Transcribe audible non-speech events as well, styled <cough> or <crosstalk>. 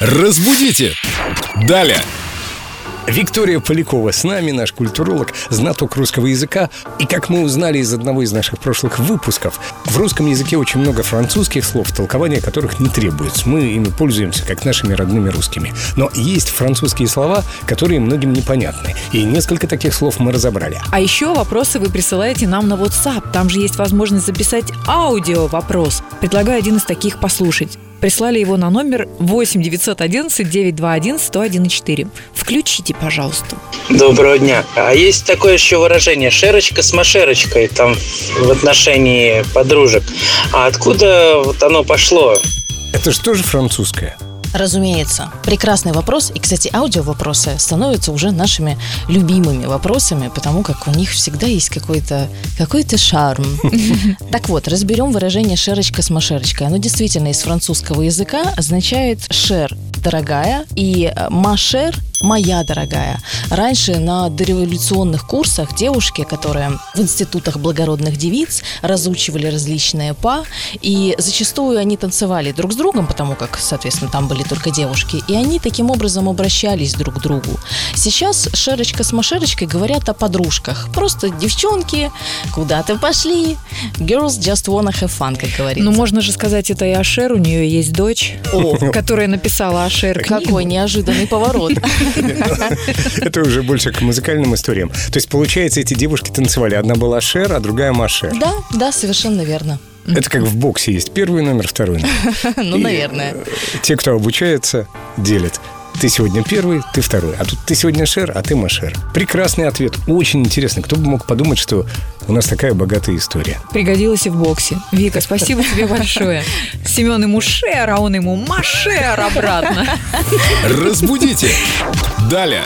Разбудите! Далее! Виктория Полякова с нами, наш культуролог, знаток русского языка. И как мы узнали из одного из наших прошлых выпусков, в русском языке очень много французских слов, толкования которых не требуется. Мы ими пользуемся как нашими родными русскими. Но есть французские слова, которые многим непонятны. И несколько таких слов мы разобрали. А еще вопросы вы присылаете нам на WhatsApp. Там же есть возможность записать аудио вопрос. Предлагаю один из таких послушать. Прислали его на номер 8 911 921 1014. Включите, пожалуйста. Доброго дня. А есть такое еще выражение «шерочка с машерочкой» там в отношении подружек. А откуда вот оно пошло? Это же тоже французское. Разумеется. Прекрасный вопрос. И, кстати, аудиовопросы становятся уже нашими любимыми вопросами, потому как у них всегда есть какой-то какой шарм. <laughs> Так вот, разберем выражение «шерочка с машерочкой». Оно действительно из французского языка означает «шер» дорогая и машер моя дорогая. Раньше на дореволюционных курсах девушки, которые в институтах благородных девиц разучивали различные па, и зачастую они танцевали друг с другом, потому как, соответственно, там были только девушки, и они таким образом обращались друг к другу. Сейчас Шерочка с Машерочкой говорят о подружках. Просто девчонки, куда ты пошли? Girls just wanna have fun, как говорится. Ну, можно же сказать это и Ашер, у нее есть дочь, которая написала Ашер Какой неожиданный поворот. <laughs> Это уже больше к музыкальным историям. То есть, получается, эти девушки танцевали. Одна была Шер, а другая Маше. Да, да, совершенно верно. Это как в боксе есть первый номер, второй номер. <laughs> Ну, наверное. э, Те, кто обучается, делят. Ты сегодня первый, ты второй. А тут ты сегодня Шер, а ты Машер. Прекрасный ответ. Очень интересно. Кто бы мог подумать, что у нас такая богатая история. Пригодилась и в боксе. Вика, спасибо тебе <laughs> большое. Семен ему Шер, а он ему Машер обратно. Разбудите! Далее!